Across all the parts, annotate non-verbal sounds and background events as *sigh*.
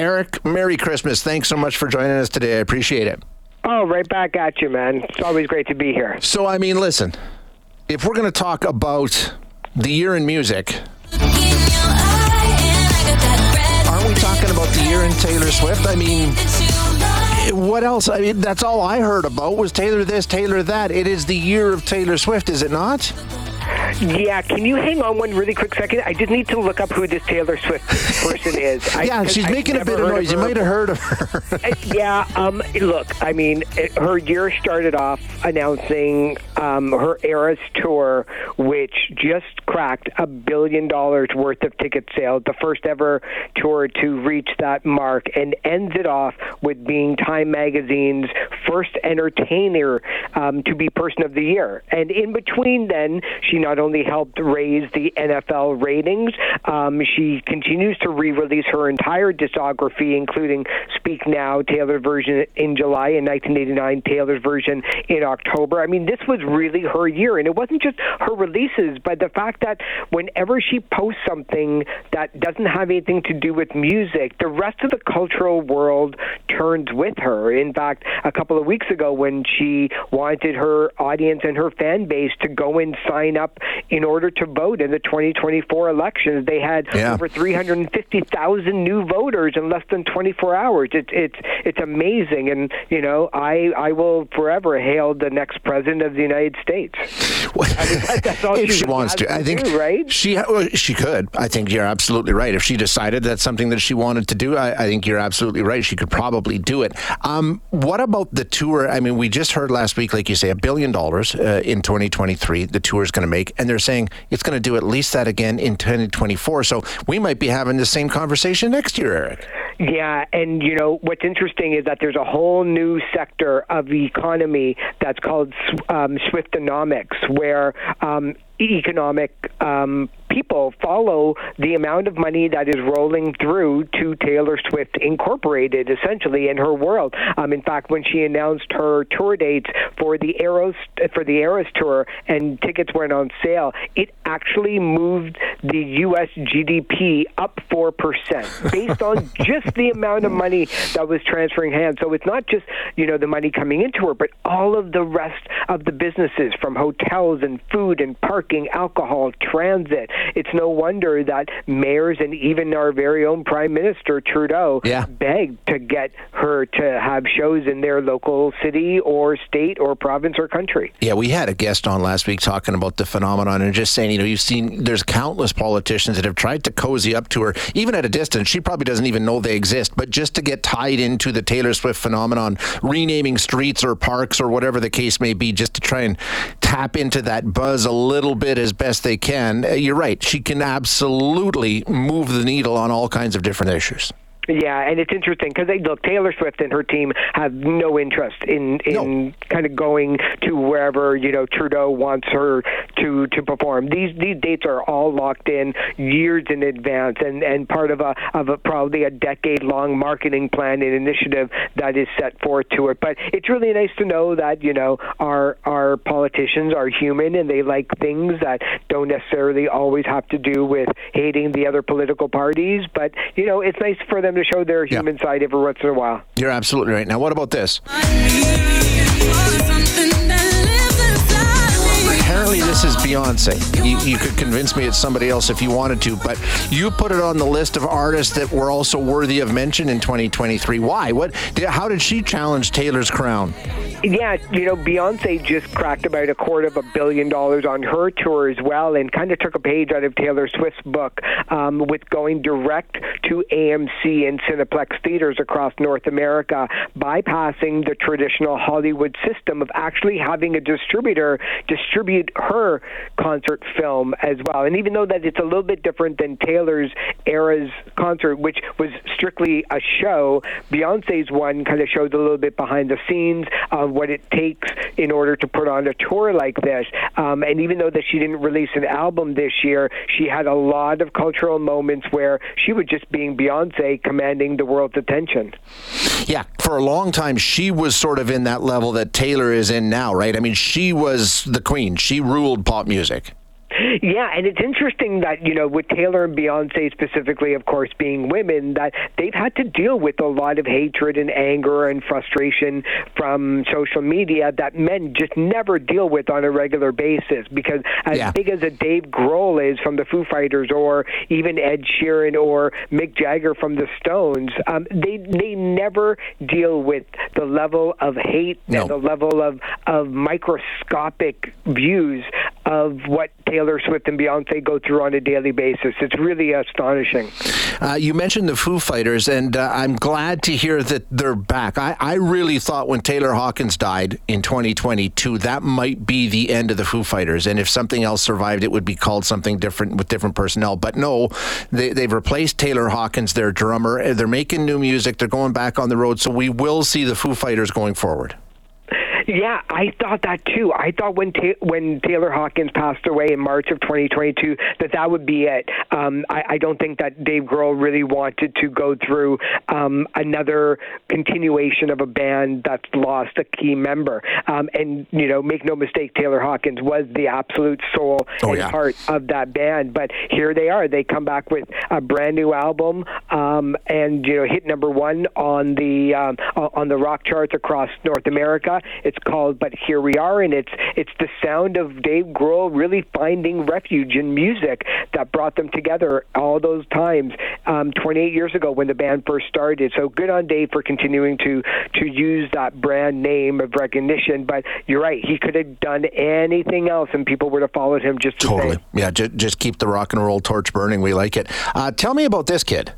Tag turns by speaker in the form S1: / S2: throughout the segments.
S1: Eric, Merry Christmas. Thanks so much for joining us today. I appreciate it.
S2: Oh, right back at you, man. It's always great to be here.
S1: So, I mean, listen, if we're going to talk about the year in music, aren't we talking about the year in Taylor Swift? I mean, what else? I mean, that's all I heard about was Taylor this, Taylor that. It is the year of Taylor Swift, is it not?
S2: Yeah, can you hang on one really quick second? I just need to look up who this Taylor Swift person is. I,
S1: yeah, she's making a bit of noise.
S2: Of
S1: you might have heard of her.
S2: Uh, yeah, um, look, I mean, it, her year started off announcing um, her Eras tour, which just cracked a billion dollars worth of ticket sales, the first ever tour to reach that mark, and ends it off with being Time Magazine's first entertainer um, to be Person of the Year. And in between, then, she not only helped raise the NFL ratings, um, she continues to re release her entire discography, including Speak Now, Taylor's version in July, and 1989, Taylor's version in October. I mean, this was really her year. And it wasn't just her releases, but the fact that whenever she posts something that doesn't have anything to do with music, the rest of the cultural world turns with her. In fact, a couple of weeks ago, when she wanted her audience and her fan base to go and sign up in order to vote in the 2024 elections. They had yeah. over 350,000 new voters in less than 24 hours. It's it's it's amazing, and you know I I will forever hail the next president of the United States.
S1: I mean, that's all *laughs* if she, she wants to, I think
S2: do, right?
S1: She well, she could. I think you're absolutely right. If she decided that's something that she wanted to do, I, I think you're absolutely right. She could probably do it. Um, what about the tour? I mean, we just heard last week, like you say, a billion dollars uh, in 2023. The tour is going to make, and they're saying it's going to do at least that again in 2024. So we might be having the same conversation next year, Eric.
S2: Yeah, and you know what's interesting is that there's a whole new sector of the economy that's called um, Swiftonomics, where um, economic um, people follow the amount of money that is rolling through to Taylor Swift Incorporated, essentially in her world. Um, in fact, when she announced her tour dates for the Eras for the Eras tour and tickets went on sale, it actually moved the U.S. GDP up four percent *laughs* based on just the amount of money that was transferring hands. So it's not just you know the money coming into her, but all of the rest of the businesses from hotels and food and parking, alcohol, transit it's no wonder that mayors and even our very own Prime Minister Trudeau yeah. begged to get her to have shows in their local city or state or province or country.
S1: Yeah, we had a guest on last week talking about the phenomenon and just saying, you know, you've seen there's countless politicians that have tried to cozy up to her, even at a distance. She probably doesn't even know they exist, but just to get tied into the Taylor Swift phenomenon, renaming streets or parks or whatever the case may be, just to try and tap into that buzz a little bit as best they can. Uh, you're right right. She can absolutely move the needle on all kinds of different issues.
S2: Yeah, and it's interesting because look, Taylor Swift and her team have no interest in in no. kind of going to wherever you know Trudeau wants her to to perform. These these dates are all locked in years in advance, and and part of a of a probably a decade long marketing plan and initiative that is set forth to it. But it's really nice to know that you know our our politicians are human and they like things that don't necessarily always have to do with hating the other political parties. But you know, it's nice for them to show their human yeah. side every once in a while.
S1: You're absolutely right. Now, what about this? Apparently, this is Beyonce. You, you, could convince me it's somebody else if you wanted to, but you put it on the list of artists that were also worthy of mention in 2023. Why? What? How did she challenge Taylor's crown?
S2: Yeah, you know, Beyonce just cracked about a quarter of a billion dollars on her tour as well, and kind of took a page out of Taylor Swift's book um, with going direct to AMC and Cineplex theaters across North America, bypassing the traditional Hollywood system of actually having a distributor distribute her concert film as well. And even though that it's a little bit different than Taylor's era's concert, which was strictly a show, Beyonce's one kind of shows a little bit behind the scenes. of what it takes in order to put on a tour like this. Um, and even though that she didn't release an album this year, she had a lot of cultural moments where she was just being Beyonce, commanding the world's attention.
S1: Yeah, for a long time, she was sort of in that level that Taylor is in now, right? I mean, she was the queen. She ruled pop music.
S2: Yeah, and it's interesting that, you know, with Taylor and Beyonce specifically, of course, being women, that they've had to deal with a lot of hatred and anger and frustration from social media that men just never deal with on a regular basis. Because as yeah. big as a Dave Grohl is from the Foo Fighters or even Ed Sheeran or Mick Jagger from the Stones, um, they, they never deal with the level of hate no. and the level of, of microscopic views of what Taylor Swift and Beyonce go through on a daily basis. It's really astonishing.
S1: Uh, you mentioned the Foo Fighters, and uh, I'm glad to hear that they're back. I, I really thought when Taylor Hawkins died in 2022, that might be the end of the Foo Fighters. And if something else survived, it would be called something different with different personnel. But no, they, they've replaced Taylor Hawkins, their drummer. They're making new music. They're going back on the road. So we will see the Foo Fighters going forward.
S2: Yeah, I thought that too. I thought when ta- when Taylor Hawkins passed away in March of 2022 that that would be it. Um, I, I don't think that Dave Grohl really wanted to go through um, another continuation of a band that's lost a key member. Um, and you know, make no mistake, Taylor Hawkins was the absolute soul oh, and yeah. heart of that band. But here they are. They come back with a brand new album um, and you know hit number one on the um, on the rock charts across North America. It's called But Here We Are, and it's it's the sound of Dave Grohl really finding refuge in music that brought them together all those times um, 28 years ago when the band first started. So good on Dave for continuing to to use that brand name of recognition. But you're right, he could have done anything else, and people would have followed him just
S1: totally. Yeah, just, just keep the rock and roll torch burning. We like it. Uh, tell me about this kid.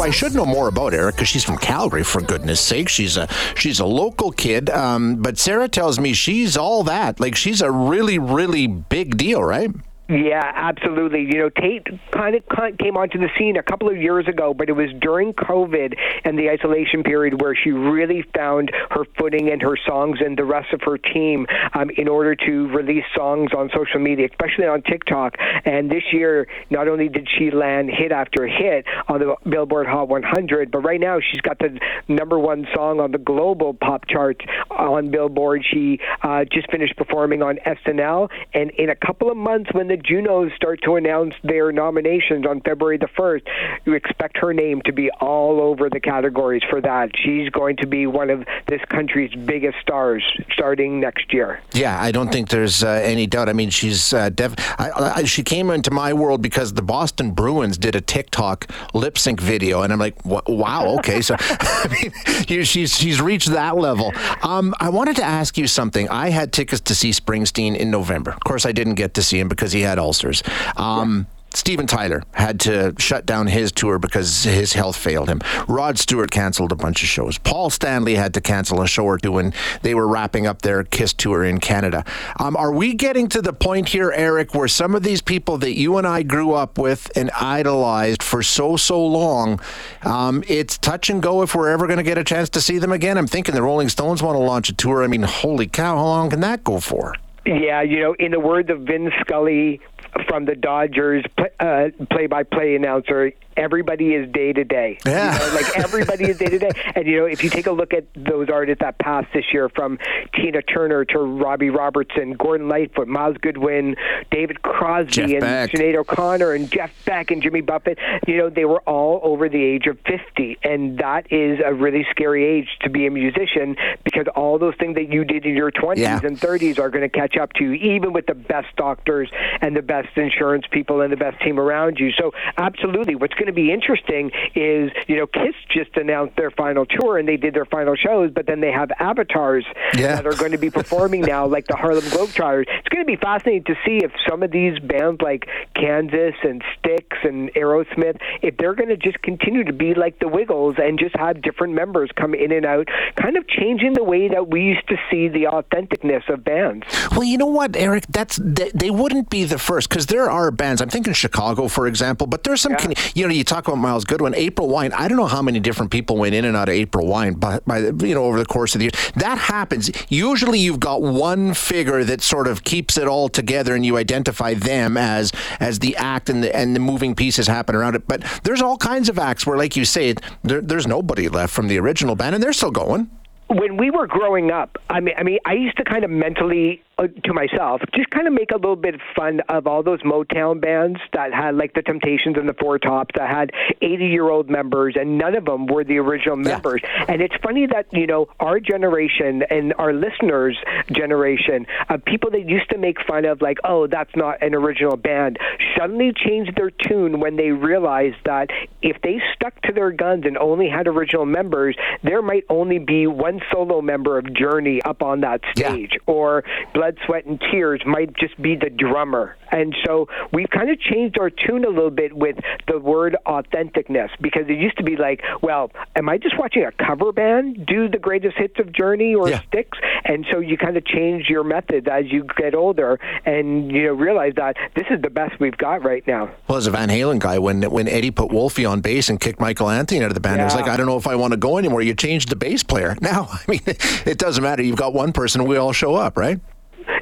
S1: I should know more about, Eric, because she's from Calgary. For goodness' sake, she's a she's a local kid. Um, but Sarah tells me she's all that. Like she's a really, really big deal, right?
S2: Yeah, absolutely. You know, Tate kind of came onto the scene a couple of years ago, but it was during COVID and the isolation period where she really found her footing and her songs and the rest of her team um, in order to release songs on social media, especially on TikTok. And this year, not only did she land hit after hit on the Billboard Hot 100, but right now she's got the number one song on the global pop charts on Billboard. She uh, just finished performing on SNL, and in a couple of months, when the Junos start to announce their nominations on February the 1st, you expect her name to be all over the categories for that. She's going to be one of this country's biggest stars starting next year.
S1: Yeah, I don't think there's uh, any doubt. I mean, she's uh, def- I, I, she came into my world because the Boston Bruins did a TikTok lip sync video, and I'm like, wow, okay, so *laughs* I mean, she's she's reached that level. Um, I wanted to ask you something. I had tickets to see Springsteen in November. Of course, I didn't get to see him because he had ulcers. Um, yeah. Steven Tyler had to shut down his tour because his health failed him. Rod Stewart canceled a bunch of shows. Paul Stanley had to cancel a show or two when they were wrapping up their Kiss tour in Canada. Um, are we getting to the point here, Eric, where some of these people that you and I grew up with and idolized for so, so long, um, it's touch and go if we're ever going to get a chance to see them again? I'm thinking the Rolling Stones want to launch a tour. I mean, holy cow, how long can that go for?
S2: Yeah, you know, in the words of Vin Scully from the Dodgers uh, play-by-play announcer, everybody is day to day.
S1: Yeah.
S2: You know, like everybody is day to day. And you know, if you take a look at those artists that passed this year, from Tina Turner to Robbie Robertson, Gordon Lightfoot, Myles Goodwyn, David Crosby,
S1: Jeff
S2: and
S1: Beck.
S2: Sinead O'Connor, and Jeff Beck and Jimmy Buffett, you know, they were all over the age of 50, and that is a really scary age to be a musician because all those things that you did in your 20s
S1: yeah.
S2: and 30s are going to catch up to you, even with the best doctors and the best insurance people and the best team around you. So, absolutely, what's going to be interesting is, you know, Kiss just announced their final tour and they did their final shows, but then they have avatars
S1: yeah.
S2: that are going to be performing now, like the Harlem Globetrotters. It's going to be fascinating to see if some of these bands like Kansas and Styx and Aerosmith, if they're going to just continue to be like the Wiggles and just have different members come in and out, kind of changing the way that we used to see the authenticness of bands.
S1: Well, you know what, Eric? That's they, they wouldn't be the first because there are bands. I'm thinking Chicago, for example, but there's some. Yeah. You know, you talk about Myles Goodwyn, April Wine. I don't know how many different people went in and out of April Wine, but by the, you know over the course of the year, that happens. Usually, you've got one figure that sort of keeps it all together, and you identify them as as the act and the and the moving pieces happen around it. But there's all kinds of acts where, like you say, there, there's nobody left from the original band, and they're still going
S2: when we were growing up, I mean, I mean, I used to kind of mentally Uh, to myself, just kind of make a little bit of fun of all those Motown bands that had like the Temptations and the Four Tops that had 80 year old members, and none of them were the original members. Yeah. And it's funny that you know our generation and our listeners' generation of people that used to make fun of like, oh, that's not an original band, suddenly changed their tune when they realized that if they stuck to their guns and only had original members, there might only be one solo member of Journey up on that stage, yeah. or Blood, Sweat, and Tears might just be the drummer. And so we've kind of changed our tune a little bit with the word authenticness because it used to be like, well, am I just watching a cover band do the greatest hits of Journey or yeah. Styx? And so you kind of change your method as you get older and you know realize that this is the best we've got right now.
S1: Well, as a Van Halen guy, when when Eddie put Wolfie on bass and kicked Michael Anthony out of the band, yeah. I was like, I don't know if I want to go anymore. You changed the bass player. *laughs* Now, I mean, it doesn't matter. You've got one person, we all show up, right?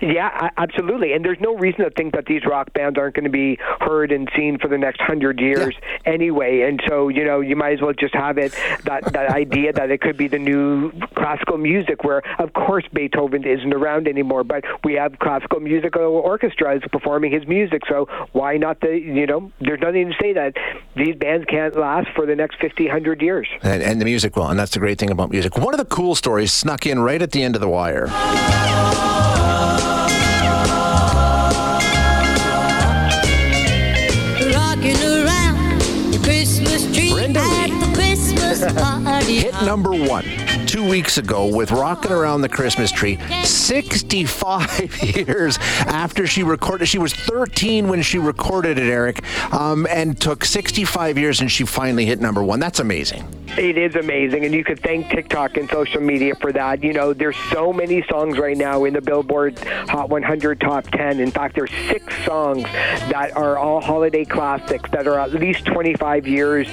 S2: Yeah, absolutely. And there's no reason to think that these rock bands aren't going to be heard and seen for the next hundred years yeah. anyway. And so, you know, you might as well just have it that that idea that it could be the new classical music, where of course Beethoven isn't around anymore, but we have classical musical orchestras performing his music. So why not the you know? There's nothing to say that these bands can't last for the next 50, 100 years.
S1: And, and the music will, and that's the great thing about music. One of the cool stories snuck in right at the end of the wire. *laughs* Hit number one two weeks ago with Rocking Around the Christmas Tree, 65 *laughs* years after she recorded. She was 13 when she recorded it, Eric, um, and took 65 years and she finally hit number one. That's amazing.
S2: It is amazing, and you could thank TikTok and social media for that. You know, there's so many songs right now in the Billboard Hot 100 Top 10. In fact, there's six songs that are all holiday classics that are at least 25 years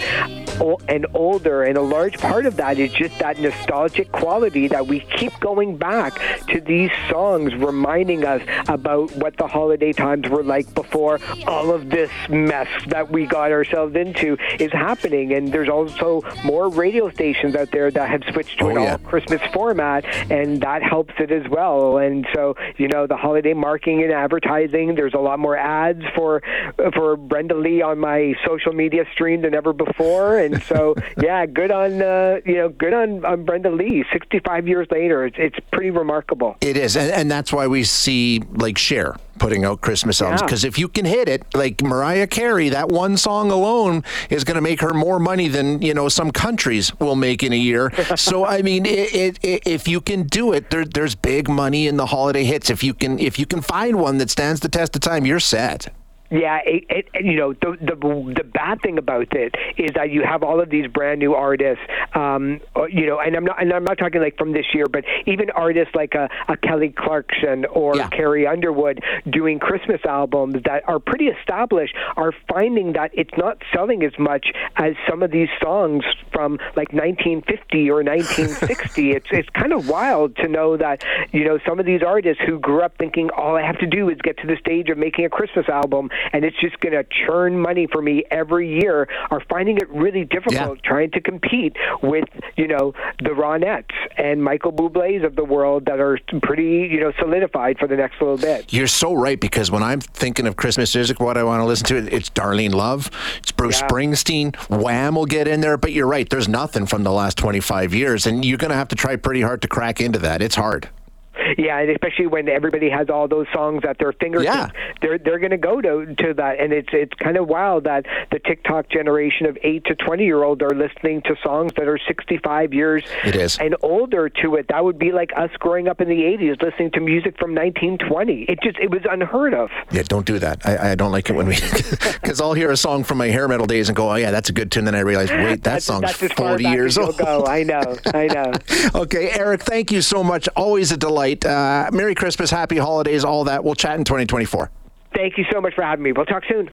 S2: and older, and a large part of that is just that nostalgic quality that we keep going back to these songs, reminding us about what the holiday times were like before all of this mess that we got ourselves into is happening. And there's also more radio stations out there that have switched to oh, an yeah. all Christmas format, and that helps it as well. And so, you know, the holiday marketing and advertising, there's a lot more ads for for Brenda Lee on my social media stream than ever before. And so, yeah, good on uh, you know, good on, on Brenda Lee. 65 years later, it's, it's pretty remarkable.
S1: It is, and, and that's why we see like Cher putting out Christmas albums because yeah. if you can hit it, like Mariah Carey, that one song alone is going to make her more money than you know some countries will make in a year. *laughs* so I mean, it, it, it, if you can do it, there, there's big money in the holiday hits. If you can, if you can find one that stands the test of time, you're set.
S2: Yeah, it, it, you know the, the the bad thing about it is that you have all of these brand new artists, um, uh, you know, and I'm not and I'm not talking like from this year, but even artists like a, a Kelly Clarkson or yeah. Carrie Underwood doing Christmas albums that are pretty established are finding that it's not selling as much as some of these songs from like 1950 or *laughs* 1960. it's it's kind of wild to know that you know some of these artists who grew up thinking all I have to do is get to the stage of making a Christmas album and it's just going to churn money for me every year are finding it really difficult yeah. trying to compete with, you know, the Ronettes and Michael Bublé's of the world that are pretty, you know, solidified for the next little bit.
S1: You're so right because when I'm thinking of Christmas music, what I want to listen to, it's Darlene Love, it's Bruce yeah. Springsteen, Wham will get in there, but you're right, there's nothing from the last 25 years, and you're going to have to try pretty hard to crack into that. It's hard.
S2: Yeah, and especially when everybody has all those songs at their fingertips, yeah. they're they're going to go to to that, and it's it's kind of wild that the TikTok generation of eight to twenty year olds are listening to songs that are sixty five years
S1: it is.
S2: and older to it. That would be like us growing up in the eighties listening to music from nineteen twenty. It just it was unheard of.
S1: Yeah, don't do that. I, I don't like it when we *laughs* because I'll hear a song from my hair metal days and go, oh yeah, that's a good tune. Then I realize, *laughs* wait, that that's, song's that's forty years old.
S2: Go. I know, I know. *laughs*
S1: okay, Eric, thank you so much. Always a delight. Uh, Merry Christmas, Happy Holidays, all that. We'll chat in 2024.
S2: Thank you so much for having me. We'll talk soon.